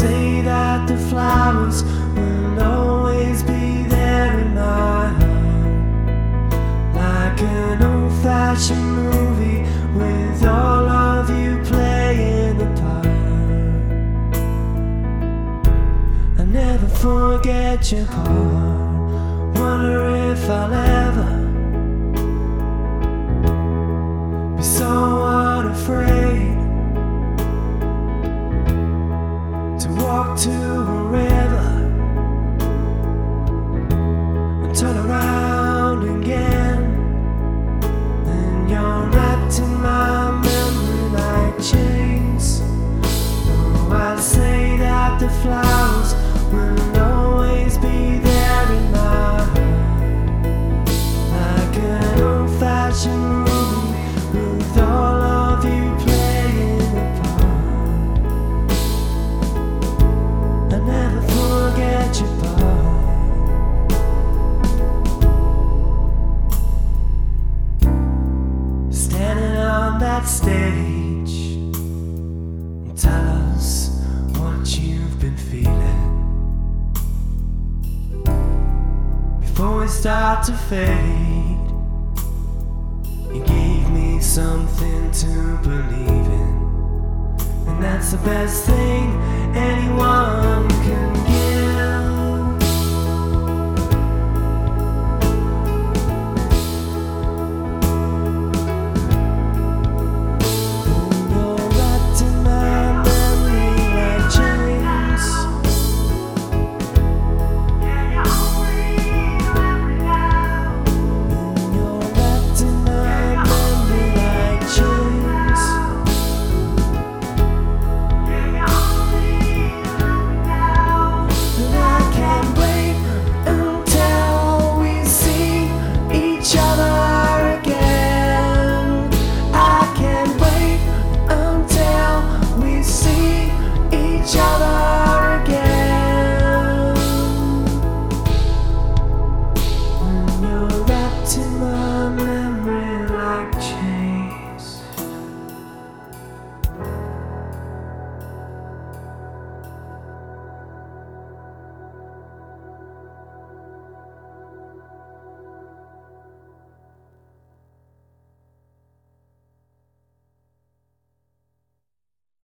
say that the flowers will always be there in my heart. Like an old fashioned movie with all of you playing the part. I never forget your heart. You're wrapped in my memory like chains. Oh, that the flowers that stage, tell us what you've been feeling before we start to fade. You gave me something to believe in, and that's the best thing anyone